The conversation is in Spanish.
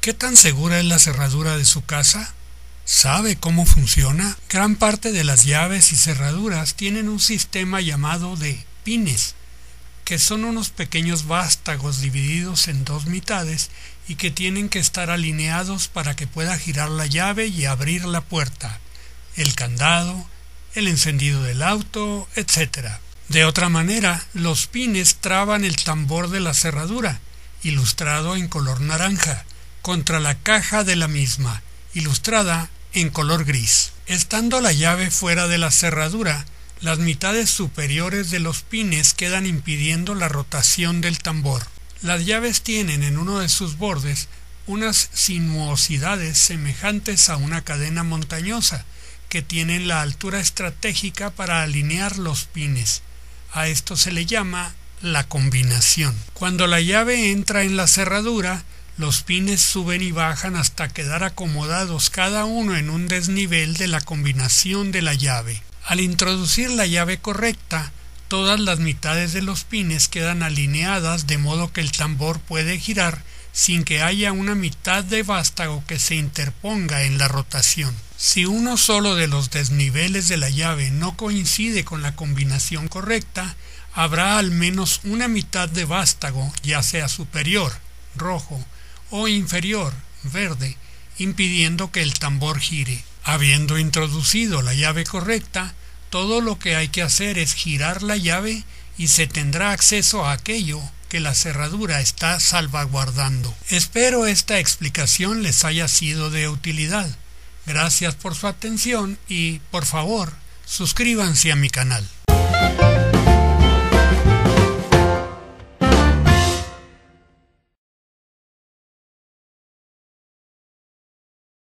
¿Qué tan segura es la cerradura de su casa? ¿Sabe cómo funciona? Gran parte de las llaves y cerraduras tienen un sistema llamado de pines, que son unos pequeños vástagos divididos en dos mitades y que tienen que estar alineados para que pueda girar la llave y abrir la puerta, el candado, el encendido del auto, etc. De otra manera, los pines traban el tambor de la cerradura, ilustrado en color naranja, contra la caja de la misma, ilustrada en color gris. Estando la llave fuera de la cerradura, las mitades superiores de los pines quedan impidiendo la rotación del tambor. Las llaves tienen en uno de sus bordes unas sinuosidades semejantes a una cadena montañosa, que tienen la altura estratégica para alinear los pines. A esto se le llama la combinación. Cuando la llave entra en la cerradura, los pines suben y bajan hasta quedar acomodados cada uno en un desnivel de la combinación de la llave. Al introducir la llave correcta, todas las mitades de los pines quedan alineadas de modo que el tambor puede girar sin que haya una mitad de vástago que se interponga en la rotación. Si uno solo de los desniveles de la llave no coincide con la combinación correcta, habrá al menos una mitad de vástago, ya sea superior, rojo, o inferior, verde, impidiendo que el tambor gire. Habiendo introducido la llave correcta, todo lo que hay que hacer es girar la llave y se tendrá acceso a aquello que la cerradura está salvaguardando. Espero esta explicación les haya sido de utilidad. Gracias por su atención y, por favor, suscríbanse a mi canal.